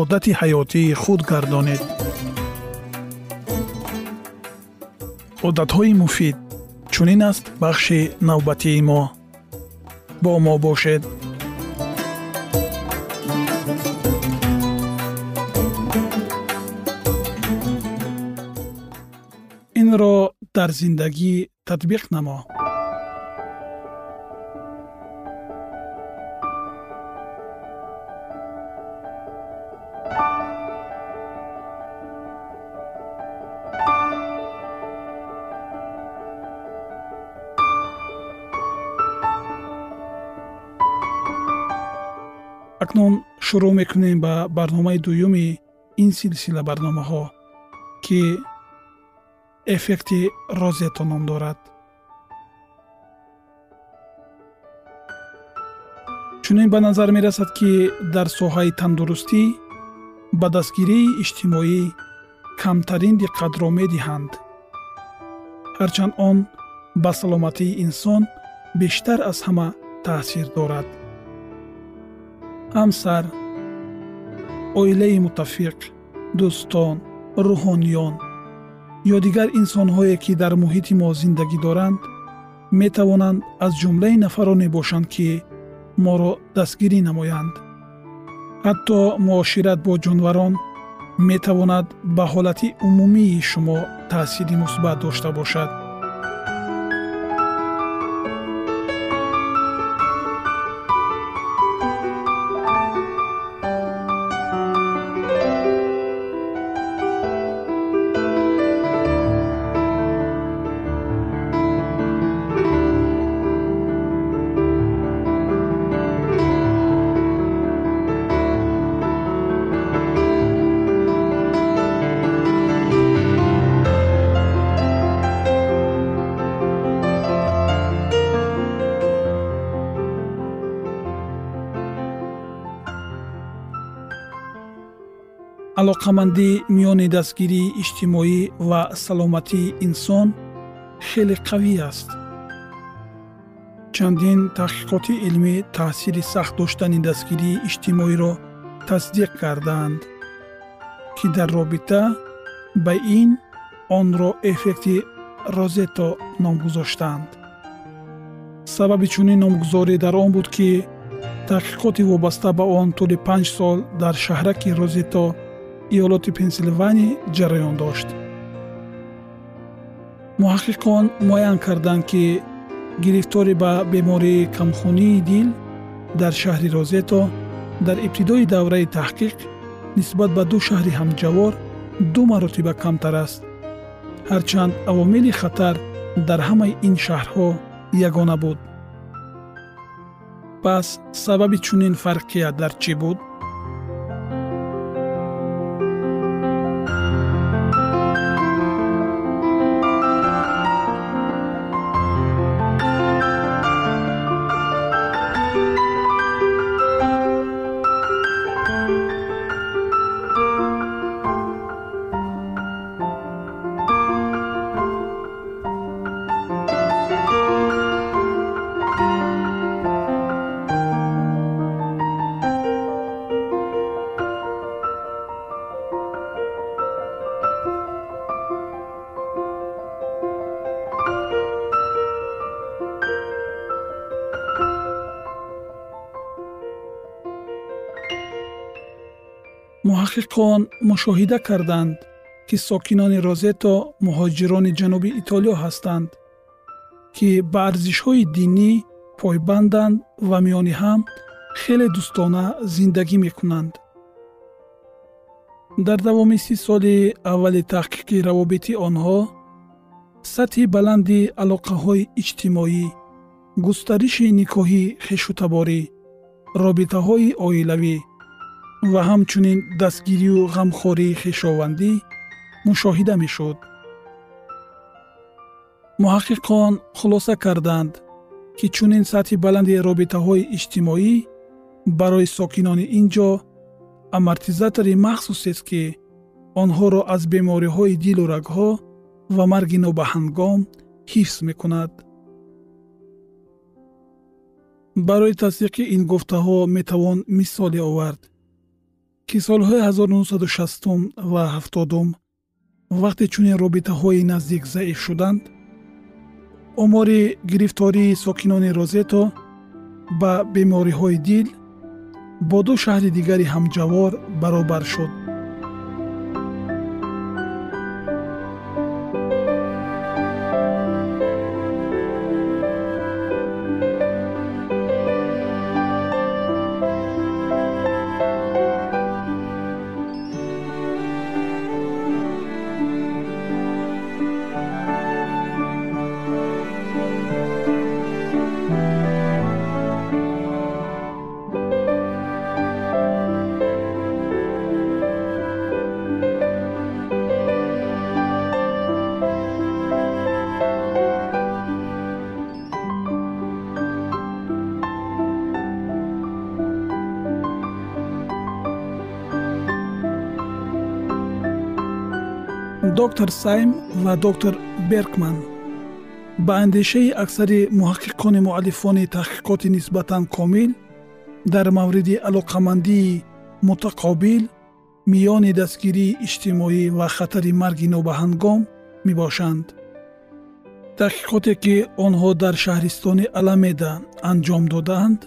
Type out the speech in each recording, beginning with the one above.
одати ҳаётии худ гардонед. Одатҳои муфид чунин аст бахши навбатии мо. Бо мо бошед. Инро дар зиндагӣ татбиқ намо акнун шурӯъ мекунем ба барномаи дуюми ин силсила барномаҳо ки эффекти розето ном дорад. Чунин ба назар мерасад ки дар соҳаи тандурустӣ ба дастгирии иҷтимоӣ камтарин диққатро медиҳанд. Ҳарчанд он ба саломатии инсон бештар аз ҳама таъсир дорад. Ҳамсар оилаи муттафиқ дӯстон рӯҳониён ё дигар инсонҳое ки дар муҳити мо зиндагӣ доранд метавонанд аз ҷумлаи нафароне бошанд ки моро дастгирӣ намоянд. Ҳатто муошират бо ҷонварон метавонад ба ҳолати умумии шумо таъсири мусбат дошта бошад алоқамандӣ миёни дастгирии иҷтимоӣ ва саломатии инсон хеле қавӣ аст. Чандин таҳқиқоти илмӣ таъсири сахт доштани дастгирии иҷтимоиро тасдиқ кардаанд ки дар робита ба ин онро эффекти розето ном гузоштаанд сабаби чунин номгузорӣ дар он буд ки таҳқиқоти вобаста ба он тӯли панҷ сол дар шаҳраки розето иёлоти пенсилвания ҷараён дошт. Муҳаққиқон муайян карданд ки гирифторӣ ба бемории камхунии дил дар шаҳри розето дар ибтидои давраи таҳқиқ нисбат ба ду шаҳри ҳамҷавор ду маротиба камтар аст. Ҳарчанд авомили хатар дар ҳамаи ин шаҳрҳо ягона буд. Пас сабаби чунин фарқият дар чӣ буд муҳаққиқон мушоҳида карданд ки сокинони розето муҳоҷирони ҷануби итолиё ҳастанд ки ба арзишҳои динӣ пойбанданд ва миёни ҳам хеле дӯстона зиндагӣ мекунанд. Дар давоми си соли аввали таҳқиқи равобити онҳо сатҳи баланди алоқаҳои иҷтимоӣ густариши никоҳи хешутаборӣ робитаҳои оилавӣ ва ҳамчунин дастгирию ғамхории хешовандӣ мушоҳида мешуд. Муҳаққиқон хулоса карданд ки чунин сатҳи баланди робитаҳои иҷтимоӣ барои сокинони ин ҷо амортизатори махсусест ки онҳоро аз бемориҳои дилу рагҳо ва марги нобаҳангом ҳифз мекунад. Барои тасдиқи ин гуфтаҳо метавон мисоле овард ки солҳои 1960 ва 70 вақте чунин робитаҳои наздик заиф шуданд омори гирифтории сокинони розето ба бемориҳои дил бо ду шаҳри дигари ҳамҷавор баробар шуд доктор сайм ва доктор беркман ба андешаи аксари муҳаққиқони муаллифони таҳқиқоти нисбатан комил дар мавриди алоқамандии мутақобил миёни дастгирии иҷтимоӣ ва хатари марги нобаҳангом мебошанд. Таҳқиқоте ки онҳо дар шаҳристони аламеда анҷом додаанд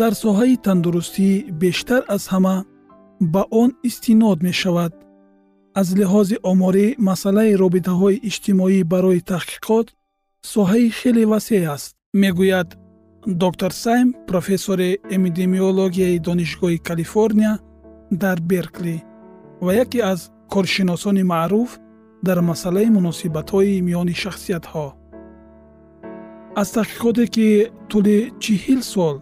дар соҳаи тандурустӣ бештар аз ҳама ба он истинод мешавад аз лиҳози оморӣ масъалаи робитаҳои иҷтимоӣ барои таҳқиқот соҳаи хеле васеъ аст. Мегӯяд доктор сайм профессори эпидемиологияи донишгоҳи калифорния дар беркли ва яке аз коршиносони маъруф дар масъалаи муносибатҳои миёни шахсиятҳо. Аз таҳқиқоте ки тӯли чиҳил сол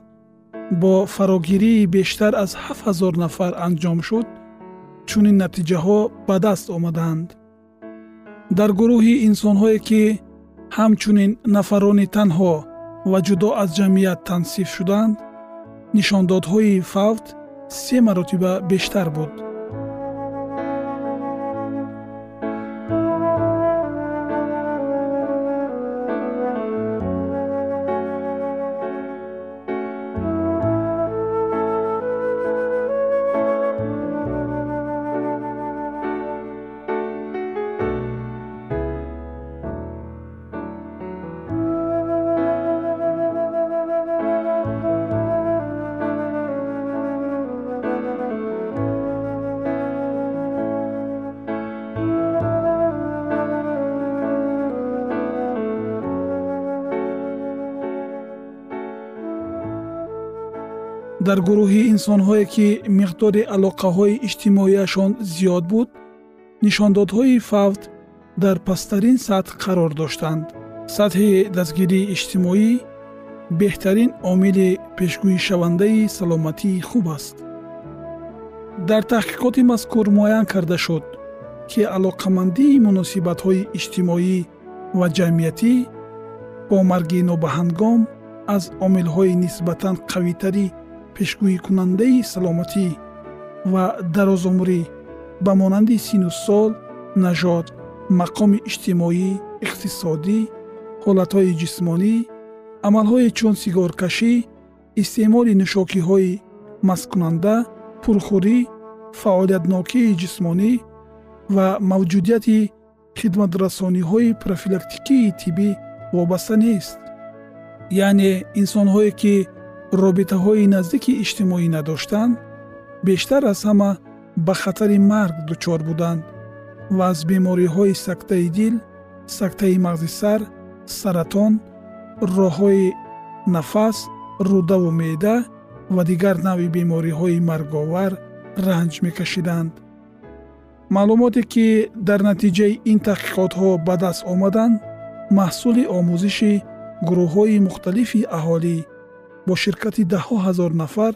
бо фарогирии бештар аз ҳафт ҳазор нафар анҷом шуд чунин натиҷаҳо ба даст омаданд. Дар гурӯҳи инсонҳое ки ҳамчунин нафарони танҳо ва ҷудо аз ҷамъият тансиф шуданд нишондодҳои фавт се маротиба бештар буд дар гурӯҳи инсонҳое ки миқдори алоқаҳои иҷтимоияшон зиёд буд нишондодҳои фавт дар пасттарин сатҳ қарор доштанд. Сатҳи дастгирии иҷтимоӣ беҳтарин омили пешгӯишавандаи саломатии хуб аст. Дар таҳқиқоти мазкур муайян карда шуд ки алоқамандии муносибатҳои иҷтимоӣ ва ҷамъиятӣ бо марги нобаҳангом аз омилҳои нисбатан қавитари пешгӯикунандаи саломатӣ ва дарозумрӣ ба монанди сину сол нажод мақоми иҷтимоӣ иқтисодӣ ҳолатҳои ҷисмонӣ амалҳое чун сигоркашӣ истеъмоли нӯшокиҳои масткунанда пурхӯрӣ фаъолиятнокии ҷисмонӣ ва мавҷудияти хидматрасониҳои профилактикии тиббӣ вобаста нест. Яъне инсонҳое ки робитаҳои наздики иҷтимоӣ надоштанд бештар аз ҳама ба хатари марг дучор буданд ва аз бемориҳои сактаи дил сактаи мағзи сар саратон роҳҳои нафас рӯдаву меъда ва дигар навъи бемориҳои марговар ранҷ мекашиданд. Маълумоте ки дар натиҷаи ин таҳқиқотҳо ба даст омаданд маҳсули омӯзиши гурӯҳҳои мухталифи аҳолӣ бо ширкати даҳҳо ҳазор нафар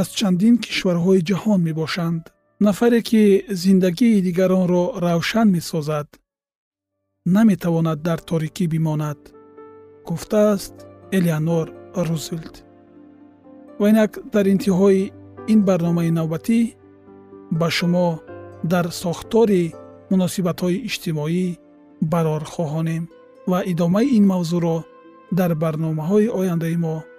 аз чандин кишварҳои ҷаҳон мебошанд. Нафаре ки зиндагии дигаронро равшан месозад наметавонад дар торикӣ бимонад гуфтааст элеонор рузвелт ва инак дар интиҳои ин барномаи навбатӣ ба шумо дар сохтори муносибатҳои иҷтимоӣ барор хоҳонем ва идомаи ин мавзӯъро дар барномаҳои ояндаи мо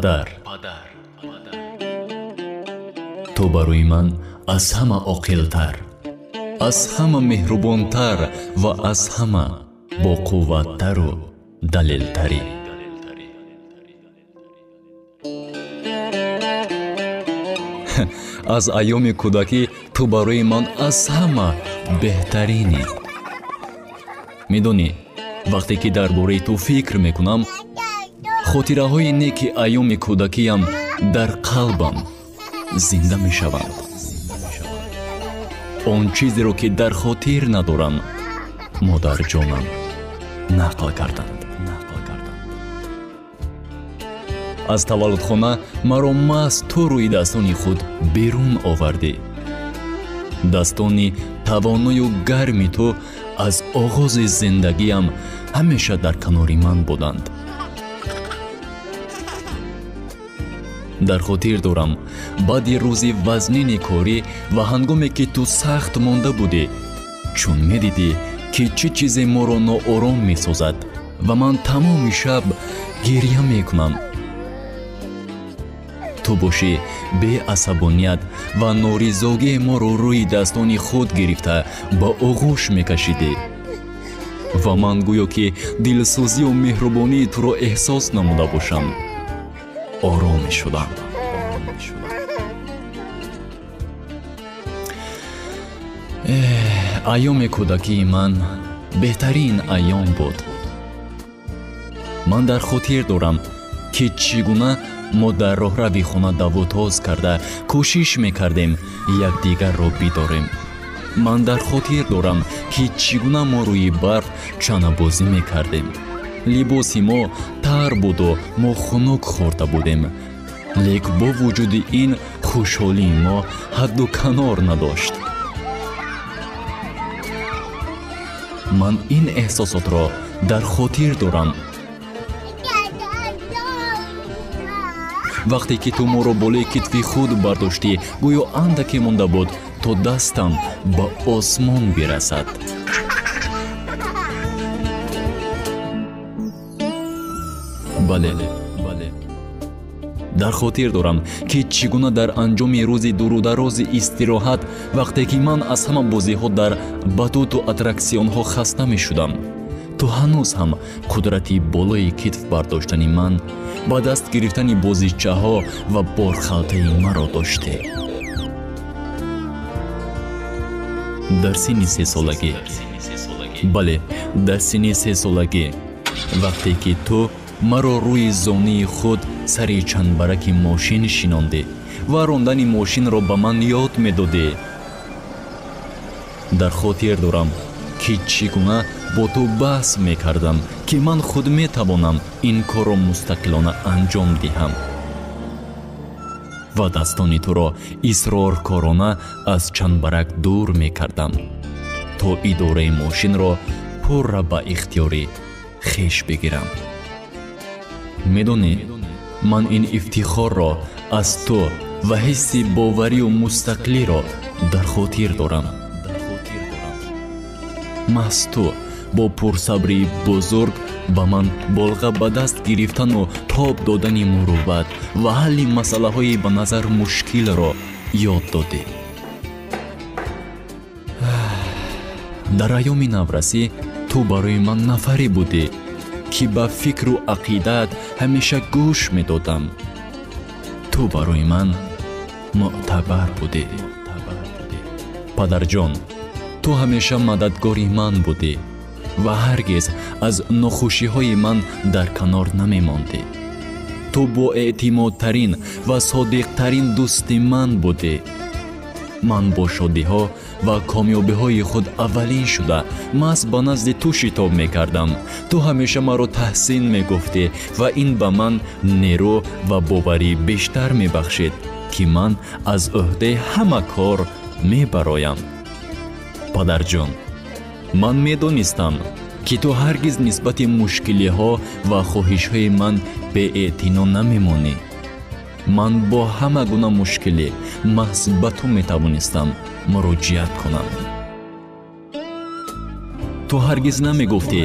падар. Ту барои ман аз ҳама оқилтар аз ҳама меҳрубонтар ва аз ҳама боқувваттару далелтарӣ аз айёми кӯдакӣ ту барои ман аз ҳама беҳтаринӣ медонӣ вақте ки дар бораи ту фикр мекунам хотираҳои неки айёми кӯдакиам дар қалбам зинда мешаванд. Он чизеро ки дар хотир надорам модарҷонам нақл карданд. Аз таваллудхона маро маст ту рӯи дастони худ берун овардӣ. Дастони тавоную гарми ту аз оғози зиндагиам ҳамеша дар канори ман буданд дар хотир дорам. Баъди рӯзи вазнини корӣ ва ҳангоме ки ту сахт монда будӣ чун медидӣ ки чӣ чизе моро ноором месозад ва ман тамоми шаб гирья мекунам. Ту бошӣ беасабоният ва норизогии моро рӯи дастони худ гирифта ба оғӯш мекашидӣ. Ва ман гӯё ки дилсӯзию меҳрубонии туро эҳсос намуда бошам ором мешудам айёми кӯдакии ман беҳтарин айём буд. Ман дар хотир дорам ки чӣ гуна мо дар роҳрави хона давутоз карда кӯшиш мекардем якдигарро бидорем. Ман дар хотир дорам ки чӣ гуна мо рӯи барф чанабозӣ мекардем либоси мо тар буду мо хунук хӯрда будем. Лек бо вуҷуди ин хушҳолии мо ҳадду канор надошт. Ман ин эҳсосотро дар хотир дорам. Вақте ки ту моро болои китфи худ бардоштӣ гӯё андаке монда буд то дастам ба осмон бирасад бале дар хотир дорам ки чӣ гуна дар анҷоми рӯзи дурударози истироҳат вақте ки ман аз ҳама бозиҳо дар батуту аттраксионҳо хаста мешудам ту ҳанӯз ҳам қудрати болои китф бардоштани ман ба даст гирифтани бозичаҳо ва борхалтаи маро доштӣ дар синни сесолагӣ бале дар синни сесолагӣ вақте ки ту маро рӯи зонии худ сари чандбараки мошин шинондӣ ва рондани мошинро ба ман ёд медодӣ дар хотир дорам ки чӣ гуна бо ту баҳс мекардам ки ман худ метавонам ин корро мустақилона анҷом диҳам. Ва дастони туро исроркорона аз чандбарак дур мекардам. То идораи мошинро пурра ба ихтиёри хеш бигирам медонӣ ман ин ифтихорро аз ту ва ҳисси боварию мустақилиро дар хотир дорам. Маҳз ту бо пурсабрии бузург ба ман болға ба даст гирифтану тоб додани мурувват ва ҳалли масъалаҳои ба назар мушкилро ёд додӣ. Дар айёми наврасӣ ту барои ман нафаре будӣ ки ба фикру ақидаат ҳамеша гӯш медодам. Ту барои ман муътабар будӣ падарҷон ту ҳамеша мададгори ман будӣ ва ҳаргиз аз нохушиҳои ман дар канор намемондӣ. Ту боэътимодтарин ва содиқтарин дӯсти ман будӣ ман бо шодиҳо ва комёбиҳои худ аввалин шуда. Маҳз ба назди ту шитоб мекардам. Ту ҳамеша маро таҳсин мегуфтӣ ва ин ба ман нерӯ ва боварӣ бештар мебахшид ки ман аз ӯҳдаи ҳама кор мебароям. Падарҷон ман медонистам ки ту ҳаргиз нисбати мушкилиҳо ва хоҳишҳои ман беэътино намемонӣ ман бо ҳама гуна мушкилӣ маҳз ба ту метавонистам муроҷиат кунам ту ҳаргиз намегуфтӣ.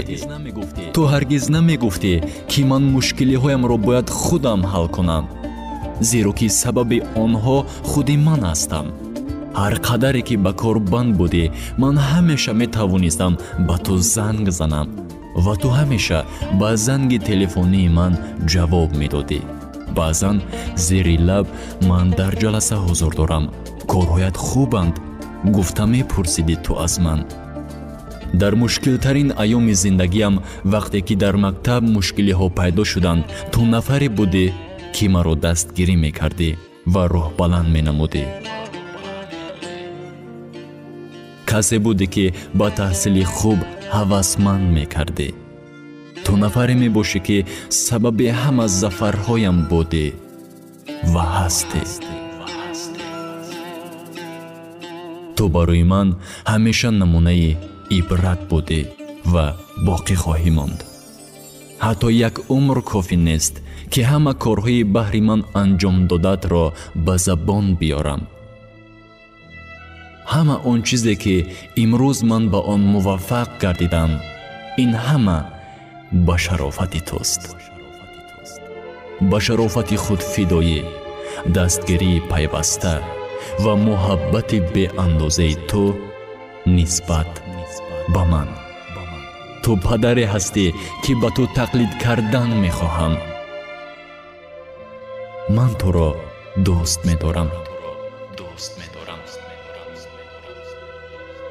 Ту ҳаргиз намегуфтӣ ки ман мушкилиҳоямро бояд худам ҳал кунам зеро ки сабаби онҳо худи ман ҳастам. Ҳар қадаре ки ба кор банд будӣ ман ҳамеша метавонистам ба ту занг занам ва ту ҳамеша ба занги телефонии ман ҷавоб медодӣ баъзан зери лаб ман дар ҷаласа ҳузур дорам. Корҳоят хубанд гуфта мепурсидӣ ту аз ман. Дар мушкилтарин айёми зиндагиам вақте ки дар мактаб мушкилиҳо пайдо шуданд ту нафаре будӣ ки маро дастгирӣ мекардӣ ва роҳбаланд менамудӣ. Касе будӣ ки ба таҳсили хуб ҳавасманд мекардӣ ту нафаре мебошӣ ки сабаби ҳама зафарҳоям будӣ ва ҳастӣ ту барои ман ҳамеша намунаи ибрат будӣ ва боқӣ хоҳӣ монд. Ҳатто як умр кофӣ нест ки ҳама корҳои баҳри ман анҷом додатро ба забон биёрам. Ҳама он чизе ки имрӯз ман ба он муваффақ гардидам ин ҳама ба шарофати туст ба шарофати худфидоӣ дастгирии пайваста ва муҳаббати беандозаи ту нисбат ба ман ту падаре ҳастӣ ки ба ту тақлид кардан мехоҳам ман туро дӯст медорам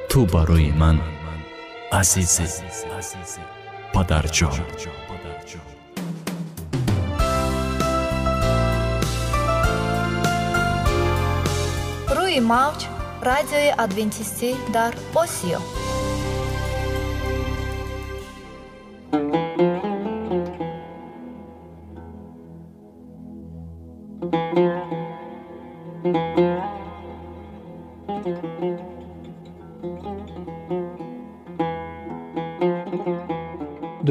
ту барои ман азизе падарҷон рӯи мавҷ радиои адвентистӣ дар осиё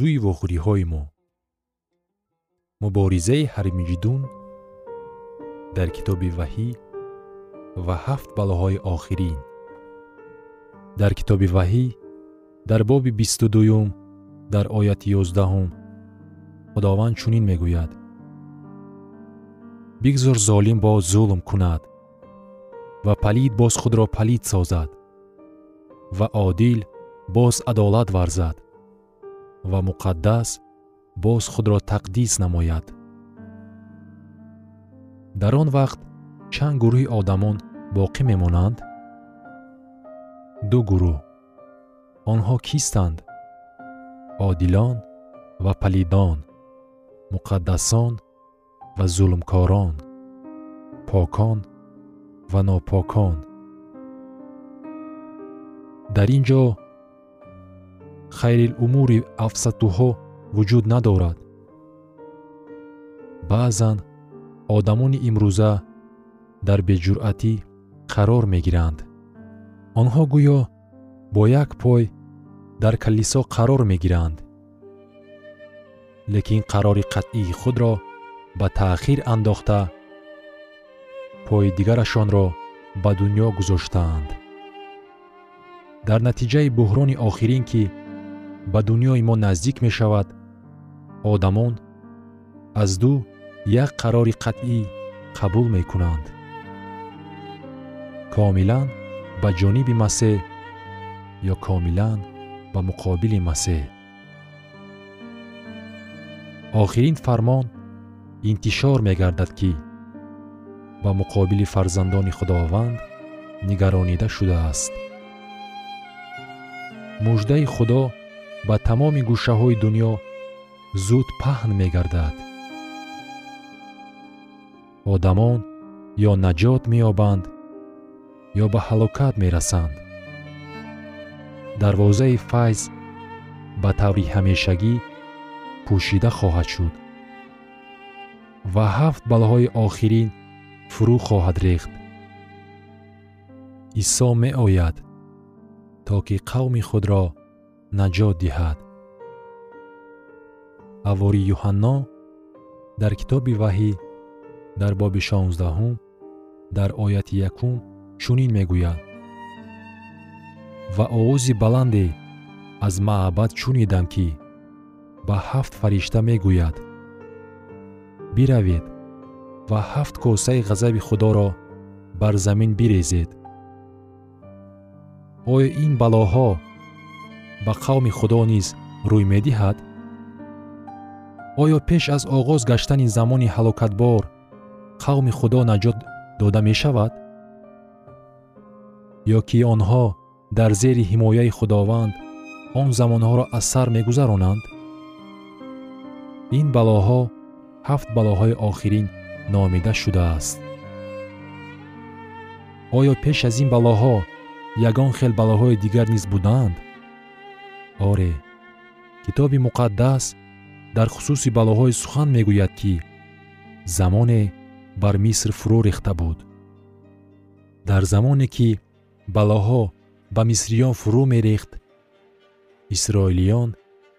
мавзӯи вохӯриҳои мо. Муборизаи ҳармиҷидун дар китоби ваҳӣ ва ҳафт балоҳои охирин. Дар китоби ваҳӣ дар боби бисту дуюм дар ояти ёздаҳум худованд чунин мегӯяд. Бигзор золим боз зулм кунад ва палид боз худро палид созад ва одил боз адолат варзад ва муқаддас боз худро тақдис намояд. Дар он вақт чанд гурӯҳи одамон боқӣ мемонанд? Ду гурӯҳ. Онҳо кистанд? Одилон ва палидон муқаддасон ва зулмкорон покон ва нопокон. Дар ин ҷо хайрилумури афсатуҳо вуҷуд надорад баъзан одамони имрӯза дар беҷуръатӣ қарор мегиранд онҳо гӯё бо як пой дар калисо қарор мегиранд. Лекин қарори қатъии худро ба таъхир андохта пои дигарашонро ба дуньё гузоштаанд. Дар натиҷаи буҳрони охирин ки ба дуньёи мо наздик мешавад. Одамон аз ду як қарори қатъӣ қабул мекунанд. Комилан ба ҷониби масеҳ ё комилан ба муқобили масеҳ. Охирин фармон интишор мегардад ки ба муқобили фарзандони худованд нигаронида шудааст. Муждаи худо ба тамоми гӯшаҳои дуньё зуд паҳн мегардад. Одамон ё наҷот меёбанд ё ба ҳалокат мерасанд. Дарвозаи файз ба таври ҳамешагӣ пӯшида хоҳад шуд ва ҳафт балоҳои охирин фурӯ хоҳад рехт. Исо меояд то ки қавми худро наҷот диҳад. Ҳавори юҳанно дар китоби ваҳӣ дар боби шонздаҳум дар ояти якум чунин мегӯяд. Ва овози баланде аз маъбад чунидам ки ба ҳафт фаришта мегӯяд. Биравед ва ҳафт косаи ғазаби худоро бар замин бирезед. Оё ин балоҳо ба қавми худо низ рӯй медиҳад? Оё пеш аз оғоз гаштани замони ҳалокатбор қавми худо наҷот дода мешавад? Ё ки онҳо дар зери ҳимояи худованд он замонҳоро аз сар мегузаронанд? Ин балоҳо ҳафт балоҳои охирин номида шудааст. Оё пеш аз ин балоҳо ягон хел балоҳои дигар низ буданд оре китоби муқаддас дар хусуси балоҳои сухан мегӯяд ки замоне бар миср фурӯ рехта буд. Дар замоне ки балоҳо ба мисриён фурӯ мерехт исроилиён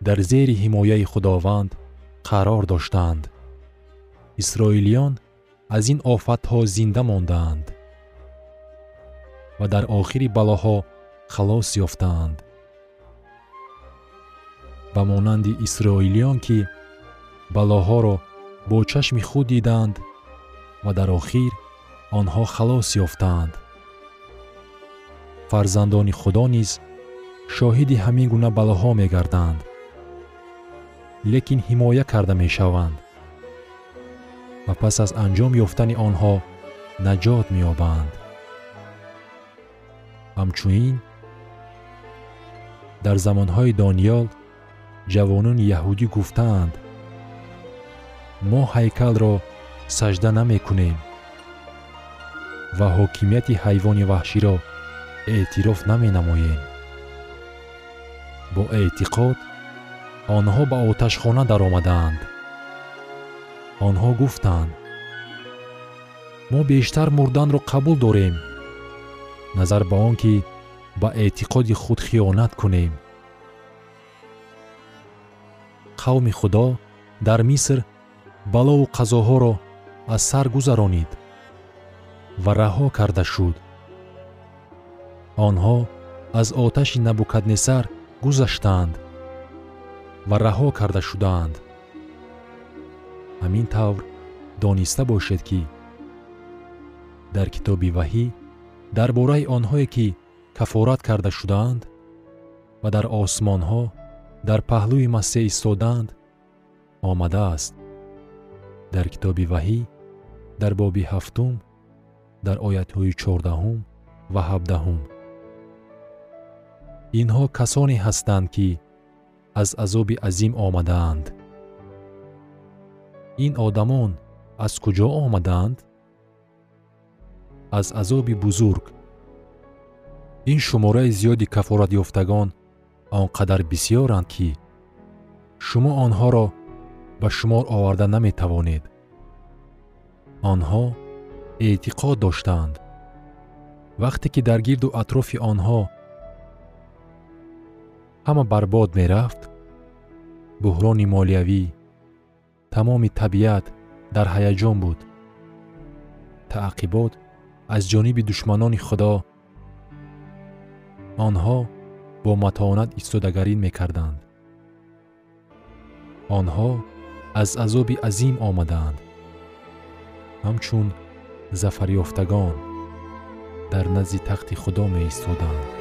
дар зери ҳимояи худованд қарор доштаанд. Исроилиён аз ин офатҳо зинда мондаанд ва дар охири балоҳо халос ёфтаанд ба монанди исроилиён ки балоҳоро бо чашми худ диданд ва дар охир онҳо халос ёфтаанд. Фарзандони худо низ шоҳиди ҳамин гуна балоҳо мегарданд лекин ҳимоя карда мешаванд ва пас аз анҷом ёфтани онҳо наҷот меёбанд. Ҳамчунин дар замонҳои дониёл ҷавонони яҳудӣ гуфтаанд мо ҳайкалро сажда намекунем ва ҳокимияти ҳайвони ваҳширо эътироф наменамоем. Бо эътиқод онҳо ба оташхона даромадаанд. Онҳо гуфтанд мо бештар мурданро қабул дорем назар ба он ки ба эътиқоди худ хиёнат кунем қавми худо дар миср балову қазоҳоро аз сар гузаронид ва раҳо карда шуд. Онҳо аз оташи набукаднесар гузаштанд ва раҳо карда шудаанд. Ҳамин тавр дониста бошед ки дар китоби ваҳӣ дар бораи онҳое ки кафорат карда шудаанд ва дар осмонҳо дар паҳлӯи масеҳ истодаанд омадааст. Дар китоби ваҳӣ дар боби ҳафтум дар оятҳои чордаҳум ва ҳабдаҳум. Инҳо касоне ҳастанд ки аз азоби азим омадаанд. Ин одамон аз куҷо омадаанд? Аз азоби бузург. Ин шумораи зиёди кафоратёфтагон он қадар бисьёранд ки шумо онҳоро ба шумор оварда наметавонед. Онҳо эътиқод доштанд вақте ки дар гирду атрофи онҳо ҳама барбод мерафт буҳрони молиявӣ тамоми табиат дар ҳаяҷон буд. Таъқибот аз ҷониби душманони худо. Онҳо бо матоонат истодагарӣ мекарданд. Онҳо аз азоби азим омадаанд. Ҳамчун зафарёфтагон дар назди тахти худо меистоданд